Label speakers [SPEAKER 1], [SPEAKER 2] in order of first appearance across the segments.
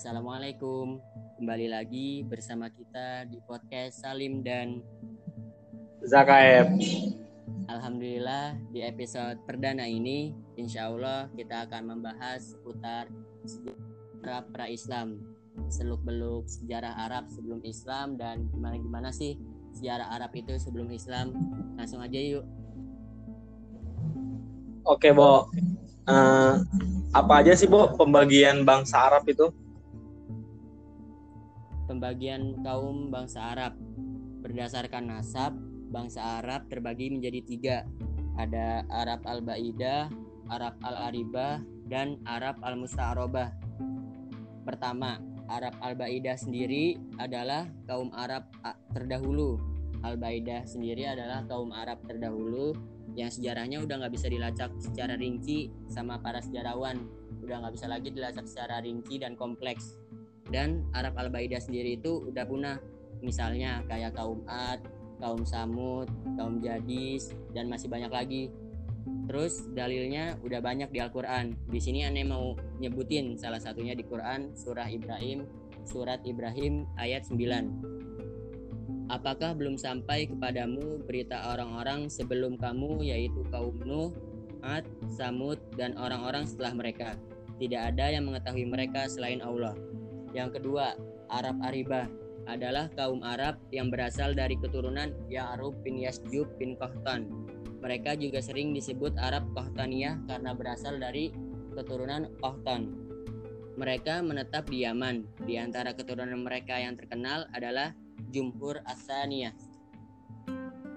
[SPEAKER 1] Assalamualaikum. Kembali lagi bersama kita di podcast Salim dan
[SPEAKER 2] Zakaep.
[SPEAKER 1] Alhamdulillah di episode perdana ini insya Allah kita akan membahas seputar sejarah pra-Islam seluk beluk sejarah Arab sebelum Islam dan gimana gimana sih sejarah Arab itu sebelum Islam langsung aja yuk
[SPEAKER 2] Oke, Bo. Uh, apa aja sih, Bo, pembagian bangsa Arab itu?
[SPEAKER 1] Pembagian kaum bangsa Arab berdasarkan nasab, bangsa Arab terbagi menjadi tiga. Ada Arab al-Baidah, Arab al-Aribah, dan Arab al-Musta'arobah. Pertama, Arab al-Baidah sendiri adalah kaum Arab terdahulu. Al-Baidah sendiri adalah kaum Arab terdahulu yang sejarahnya udah nggak bisa dilacak secara rinci sama para sejarawan udah nggak bisa lagi dilacak secara rinci dan kompleks dan Arab al-Baidah sendiri itu udah punah misalnya kayak kaum Ad, kaum Samud, kaum Jadis dan masih banyak lagi terus dalilnya udah banyak di Al-Quran di sini aneh mau nyebutin salah satunya di Quran surah Ibrahim surat Ibrahim ayat 9 Apakah belum sampai kepadamu berita orang-orang sebelum kamu yaitu kaum Nuh, Ad, Samud, dan orang-orang setelah mereka? Tidak ada yang mengetahui mereka selain Allah. Yang kedua, Arab Aribah adalah kaum Arab yang berasal dari keturunan Ya'rub bin Yasjub bin Qahtan. Mereka juga sering disebut Arab Qahtaniyah karena berasal dari keturunan Qahtan. Mereka menetap di Yaman. Di antara keturunan mereka yang terkenal adalah Jumhur Asaniyah.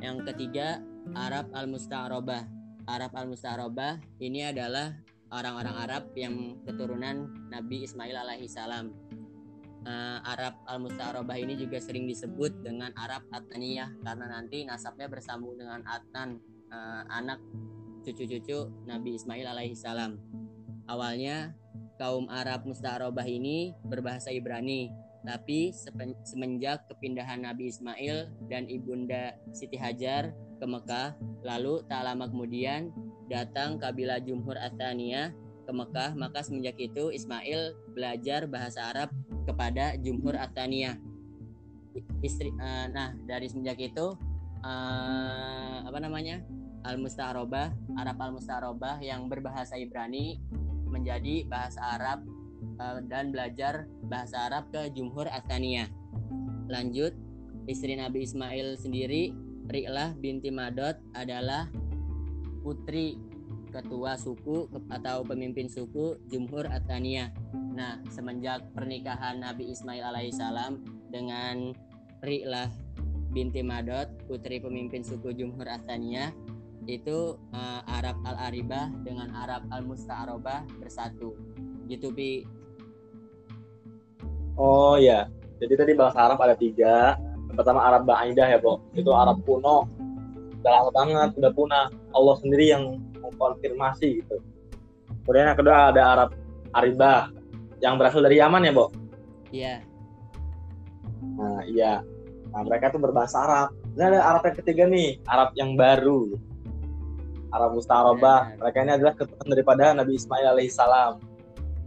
[SPEAKER 1] Yang ketiga, Arab Al-Musta'robah. Arab Al-Musta'robah ini adalah orang-orang Arab yang keturunan Nabi Ismail alaihi salam. Uh, Arab Al-Musta'robah ini juga sering disebut dengan Arab Atnaniyah karena nanti nasabnya bersambung dengan Atnan, uh, anak cucu-cucu Nabi Ismail alaihi salam. Awalnya kaum Arab Musta'robah ini berbahasa Ibrani tapi semenjak kepindahan Nabi Ismail dan ibunda Siti Hajar ke Mekah, lalu tak lama kemudian datang kabilah Jumhur Athaniyah ke Mekah, maka semenjak itu Ismail belajar bahasa Arab kepada Jumhur Athaniyah. Istri, uh, nah dari semenjak itu uh, apa namanya Al Mustarobah Arab Al Mustarobah yang berbahasa Ibrani menjadi bahasa Arab uh, dan belajar bahasa Arab ke Jumhur Athaniyah. Lanjut, istri Nabi Ismail sendiri, Ri'lah binti Madot adalah putri ketua suku atau pemimpin suku Jumhur Athaniyah. Nah, semenjak pernikahan Nabi Ismail alaihissalam dengan Ri'lah binti Madot, putri pemimpin suku Jumhur Athaniyah, itu uh, Arab Al-Aribah dengan Arab Al-Musta'arobah bersatu. Gitu, Pi.
[SPEAKER 2] Oh ya, jadi tadi bahasa Arab ada tiga. Yang pertama Arab Ba'idah ya, Bo. Itu Arab kuno. Udah lama banget, udah punah. Allah sendiri yang mengkonfirmasi gitu. Kemudian yang kedua ada Arab Aribah yang berasal dari Yaman ya, Bo?
[SPEAKER 1] Iya.
[SPEAKER 2] Nah, iya. Nah, mereka tuh berbahasa Arab. Dan ada Arab yang ketiga nih, Arab yang baru. Arab Mustarobah. Ya, mereka ini adalah keturunan daripada Nabi Ismail alaihissalam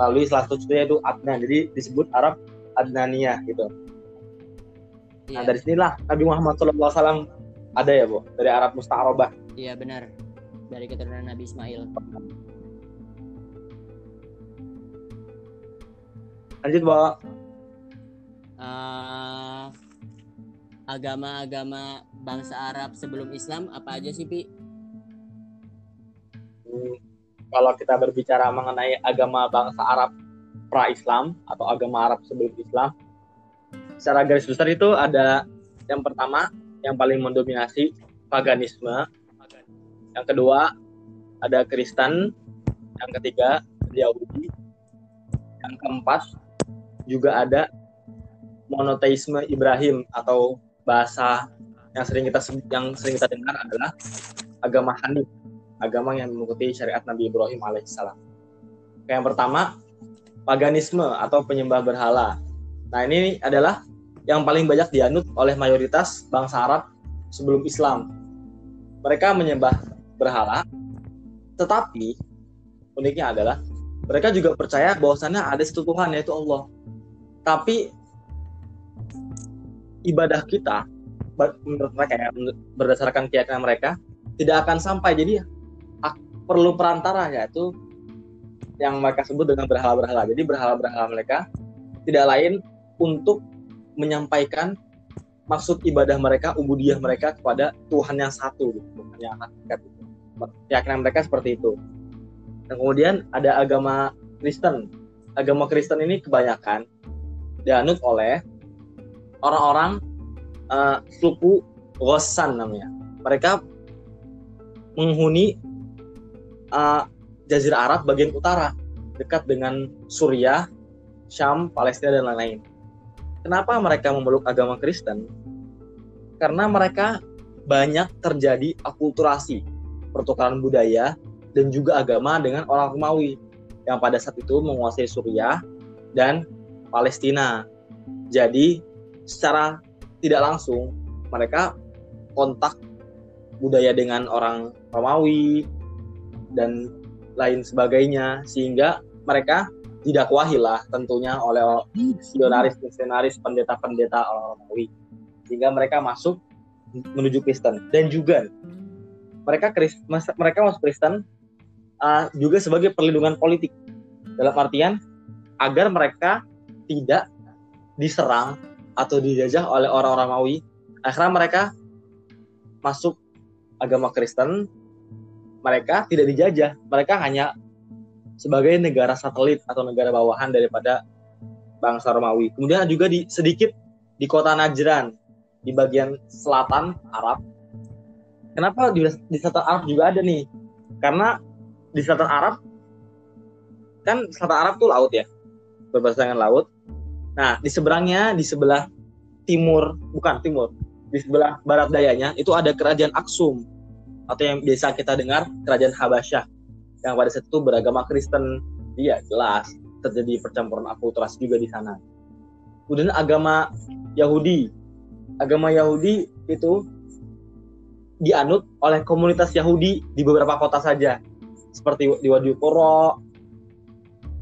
[SPEAKER 2] melalui salah satu cucunya itu Adnan jadi disebut Arab Adnaniyah gitu nah iya. dari sinilah Nabi Muhammad SAW ada ya bu dari Arab Musta'arobah
[SPEAKER 1] iya benar dari keturunan Nabi Ismail.
[SPEAKER 2] Lanjut bu uh,
[SPEAKER 1] agama-agama bangsa Arab sebelum Islam apa aja sih Pi?
[SPEAKER 2] Hmm, kalau kita berbicara mengenai agama bangsa Arab pra-Islam atau agama Arab sebelum Islam, secara garis besar itu ada yang pertama yang paling mendominasi paganisme, yang kedua ada Kristen, yang ketiga Yahudi, yang keempat juga ada monoteisme Ibrahim atau bahasa yang sering kita yang sering kita dengar adalah agama Hanif agama yang mengikuti syariat Nabi Ibrahim alaihissalam. Yang pertama, paganisme atau penyembah berhala. Nah, ini adalah yang paling banyak dianut oleh mayoritas bangsa Arab sebelum Islam. Mereka menyembah berhala, tetapi uniknya adalah mereka juga percaya bahwasannya ada satu Tuhan yaitu Allah. tapi ibadah kita menurut mereka ya berdasarkan keyakinan mereka tidak akan sampai jadi perlu perantara yaitu yang mereka sebut dengan berhala-berhala jadi berhala-berhala mereka tidak lain untuk menyampaikan maksud ibadah mereka, ubudiyah mereka kepada Tuhan yang satu. Tuhan yang hakikat. Keyakinan mereka seperti itu. Dan kemudian ada agama Kristen. Agama Kristen ini kebanyakan dianut oleh orang-orang uh, suku Ghossan namanya. Mereka menghuni uh, Jazirah Arab bagian utara dekat dengan Suriah, Syam, Palestina dan lain-lain. Kenapa mereka memeluk agama Kristen? Karena mereka banyak terjadi akulturasi, pertukaran budaya dan juga agama dengan orang Romawi yang pada saat itu menguasai Suriah dan Palestina. Jadi secara tidak langsung mereka kontak budaya dengan orang Romawi dan lain sebagainya sehingga mereka didakwahi lah tentunya oleh misionaris misionaris pendeta-pendeta Romawi sehingga mereka masuk menuju Kristen dan juga mereka mereka masuk Kristen uh, juga sebagai perlindungan politik dalam artian agar mereka tidak diserang atau dijajah oleh orang-orang Romawi akhirnya mereka masuk agama Kristen mereka tidak dijajah mereka hanya sebagai negara satelit atau negara bawahan daripada bangsa Romawi. Kemudian juga di sedikit di kota Najran di bagian selatan Arab. Kenapa di, di selatan Arab juga ada nih? Karena di selatan Arab kan selatan Arab tuh laut ya, berbatasan dengan laut. Nah di seberangnya di sebelah timur bukan timur di sebelah barat dayanya itu ada kerajaan Aksum atau yang biasa kita dengar kerajaan Habasyah yang pada saat itu beragama Kristen iya jelas terjadi percampuran akulturasi juga di sana kemudian agama Yahudi agama Yahudi itu dianut oleh komunitas Yahudi di beberapa kota saja. Seperti di Wadi Poro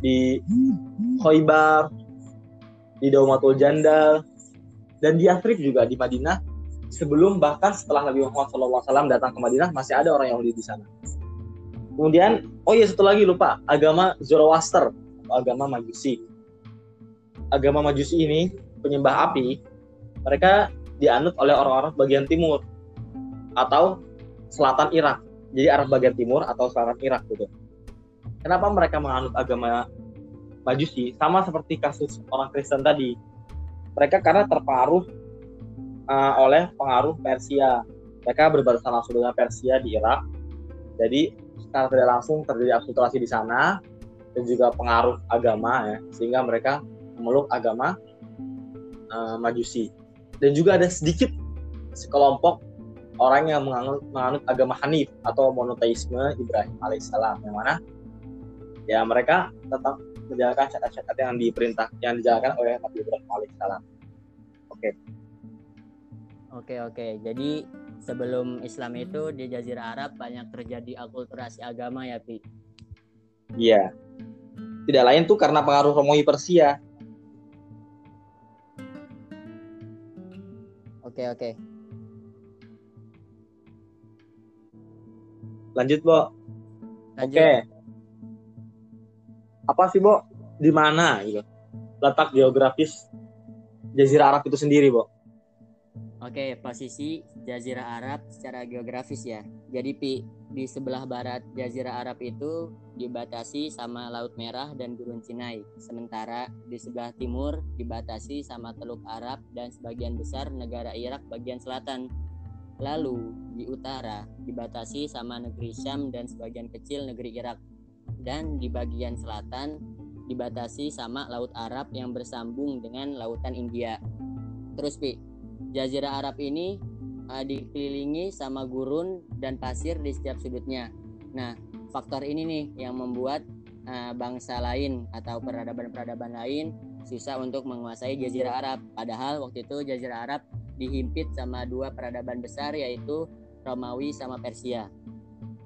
[SPEAKER 2] di Khoibar di Daumatul Jandal dan di Yathrib juga di Madinah. Sebelum bahkan setelah Nabi Muhammad SAW datang ke Madinah masih ada orang Yahudi di sana. Kemudian, oh iya satu lagi lupa, agama Zoroaster, agama Majusi. Agama Majusi ini penyembah api, mereka dianut oleh orang-orang bagian timur atau selatan Irak. Jadi arah bagian timur atau selatan Irak gitu. Kenapa mereka menganut agama Majusi? Sama seperti kasus orang Kristen tadi. Mereka karena terpengaruh uh, oleh pengaruh Persia. Mereka berbatasan langsung dengan Persia di Irak. Jadi secara tidak langsung terjadi akulturasi di sana dan juga pengaruh agama ya sehingga mereka memeluk agama uh, majusi dan juga ada sedikit sekelompok orang yang menganut, menganut agama Hanif atau monoteisme Ibrahim alaihissalam yang mana ya mereka tetap menjalankan syarat-syarat yang diperintah yang dijalankan oleh Nabi Ibrahim alaihissalam. Oke. Okay.
[SPEAKER 1] Oke oke. Jadi sebelum Islam itu di Jazirah Arab banyak terjadi akulturasi agama ya Pi
[SPEAKER 2] iya tidak lain tuh karena pengaruh Romawi Persia
[SPEAKER 1] oke oke
[SPEAKER 2] lanjut Bo oke apa sih Bo di mana gitu letak geografis Jazirah Arab itu sendiri Bo
[SPEAKER 1] Oke, posisi Jazirah Arab secara geografis ya. Jadi Pi, di sebelah barat Jazirah Arab itu dibatasi sama Laut Merah dan Gurun Sinai. Sementara di sebelah timur dibatasi sama Teluk Arab dan sebagian besar negara Irak bagian selatan. Lalu di utara dibatasi sama negeri Syam dan sebagian kecil negeri Irak. Dan di bagian selatan dibatasi sama Laut Arab yang bersambung dengan Lautan India. Terus Pi, Jazirah Arab ini uh, dikelilingi sama gurun dan pasir di setiap sudutnya. Nah, faktor ini nih yang membuat uh, bangsa lain atau peradaban-peradaban lain susah untuk menguasai Jazirah Arab. Padahal waktu itu Jazirah Arab dihimpit sama dua peradaban besar yaitu Romawi sama Persia.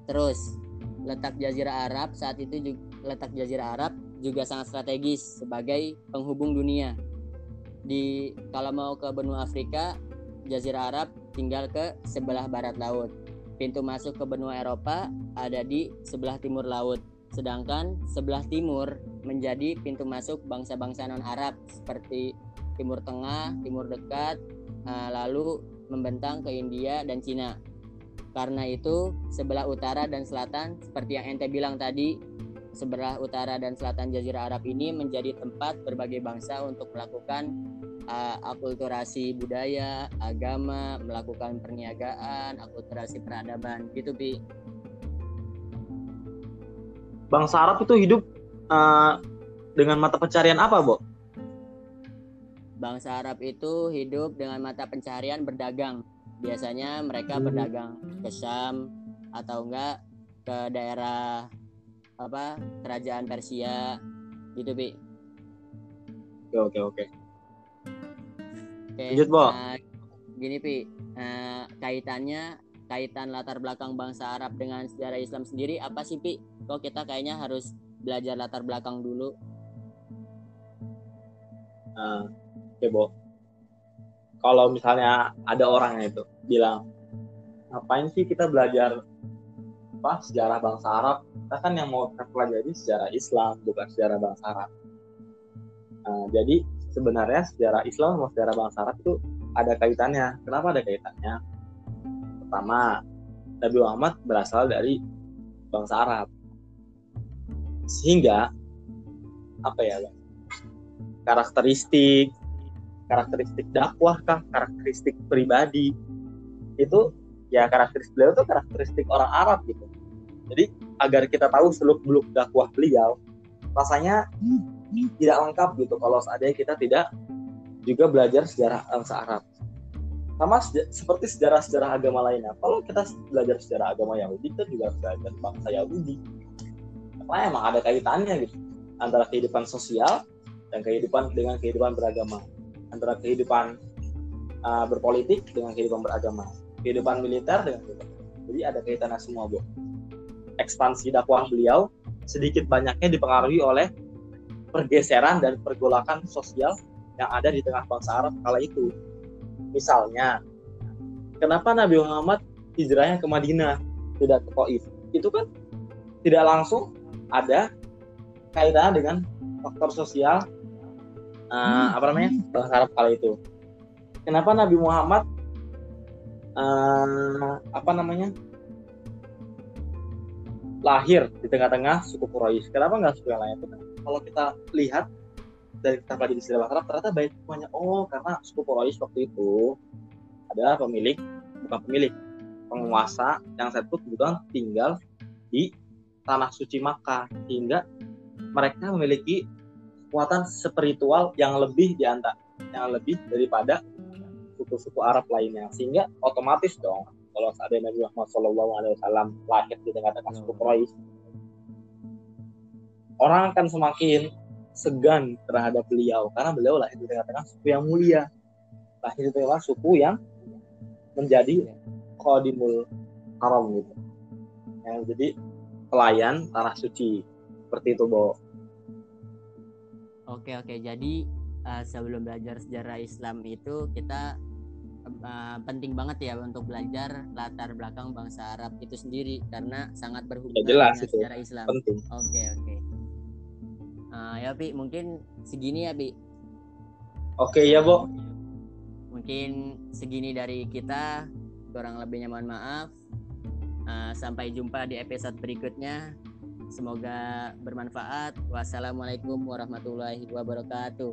[SPEAKER 1] Terus letak Jazirah Arab saat itu juga, letak Jazirah Arab juga sangat strategis sebagai penghubung dunia. Di kalau mau ke benua Afrika Jazirah Arab tinggal ke sebelah barat laut. Pintu masuk ke benua Eropa ada di sebelah timur laut. Sedangkan sebelah timur menjadi pintu masuk bangsa-bangsa non Arab seperti Timur Tengah, Timur Dekat, eh, lalu membentang ke India dan Cina. Karena itu, sebelah utara dan selatan, seperti yang ente bilang tadi, sebelah utara dan selatan Jazirah Arab ini menjadi tempat berbagai bangsa untuk melakukan uh, akulturasi budaya, agama, melakukan perniagaan, akulturasi peradaban, gitu Pi.
[SPEAKER 2] Bangsa Arab itu hidup uh, dengan mata pencarian apa, Bo?
[SPEAKER 1] Bangsa Arab itu hidup dengan mata pencarian berdagang. Biasanya mereka hmm. berdagang ke Syam atau enggak ke daerah apa kerajaan Persia gitu bi.
[SPEAKER 2] Oke oke oke.
[SPEAKER 1] Oke. Lanjut Bo. Nah, gini pi, nah, kaitannya kaitan latar belakang bangsa Arab dengan sejarah Islam sendiri apa sih pi? Kok kita kayaknya harus belajar latar belakang dulu?
[SPEAKER 2] Uh, Oke, Bo. Kalau misalnya ada orang itu bilang, ngapain sih kita belajar apa sejarah bangsa Arab? Kita kan yang mau kita pelajari sejarah Islam, bukan sejarah bangsa Arab. Nah, jadi sebenarnya sejarah Islam sama sejarah bangsa Arab itu ada kaitannya. Kenapa ada kaitannya? Pertama, Nabi Muhammad berasal dari bangsa Arab. Sehingga apa ya, karakteristik karakteristik dakwah kah karakteristik pribadi? Itu ya karakteristik beliau itu karakteristik orang Arab gitu. Jadi agar kita tahu seluk beluk dakwah beliau rasanya tidak lengkap gitu kalau seandainya kita tidak juga belajar sejarah bangsa Arab sama seperti sejarah-sejarah agama lainnya. Kalau kita belajar sejarah agama Yahudi kita juga belajar bangsa Yahudi. Karena emang ada kaitannya gitu antara kehidupan sosial dan kehidupan dengan kehidupan beragama antara kehidupan uh, berpolitik dengan kehidupan beragama, kehidupan militer dengan kehidupan. Jadi ada kaitannya semua, Bu. Ekspansi dakwah beliau sedikit banyaknya dipengaruhi oleh pergeseran dan pergolakan sosial yang ada di tengah bangsa Arab kala itu. Misalnya, kenapa Nabi Muhammad hijrahnya ke Madinah, tidak ke Taif? Itu kan tidak langsung ada kaitannya dengan faktor sosial uh, apa namanya bangsa Arab kala itu. Kenapa Nabi Muhammad uh, apa namanya lahir di tengah-tengah suku Quraisy? Kenapa nggak suku yang lain? Kalau kita lihat dari kita pelajari sejarah Arab ternyata baik semuanya oh karena suku Quraisy waktu itu adalah pemilik bukan pemilik penguasa yang satu kebetulan tinggal di tanah suci Makkah sehingga mereka memiliki kekuatan spiritual yang lebih di antara yang lebih daripada suku-suku Arab lainnya. Sehingga otomatis dong kalau ada Nabi Muhammad Shallallahu Alaihi Wasallam lahir di tengah-tengah suku Quraisy orang akan semakin segan terhadap beliau. Karena beliau lahir di tengah-tengah suku yang mulia. Lahir di tengah suku yang menjadi kodimul haram gitu. Yang jadi pelayan tanah suci. Seperti itu Bo
[SPEAKER 1] Oke oke jadi uh, sebelum belajar sejarah Islam itu kita uh, penting banget ya untuk belajar latar belakang bangsa Arab itu sendiri karena sangat berhubungan
[SPEAKER 2] ya, jelas,
[SPEAKER 1] dengan itu. sejarah Islam. Penting. Oke oke. Uh, ya Pi mungkin segini ya Pi.
[SPEAKER 2] Oke ya Bo.
[SPEAKER 1] Mungkin segini dari kita kurang lebihnya mohon maaf. Uh, sampai jumpa di episode berikutnya. Semoga bermanfaat. Wassalamualaikum warahmatullahi wabarakatuh.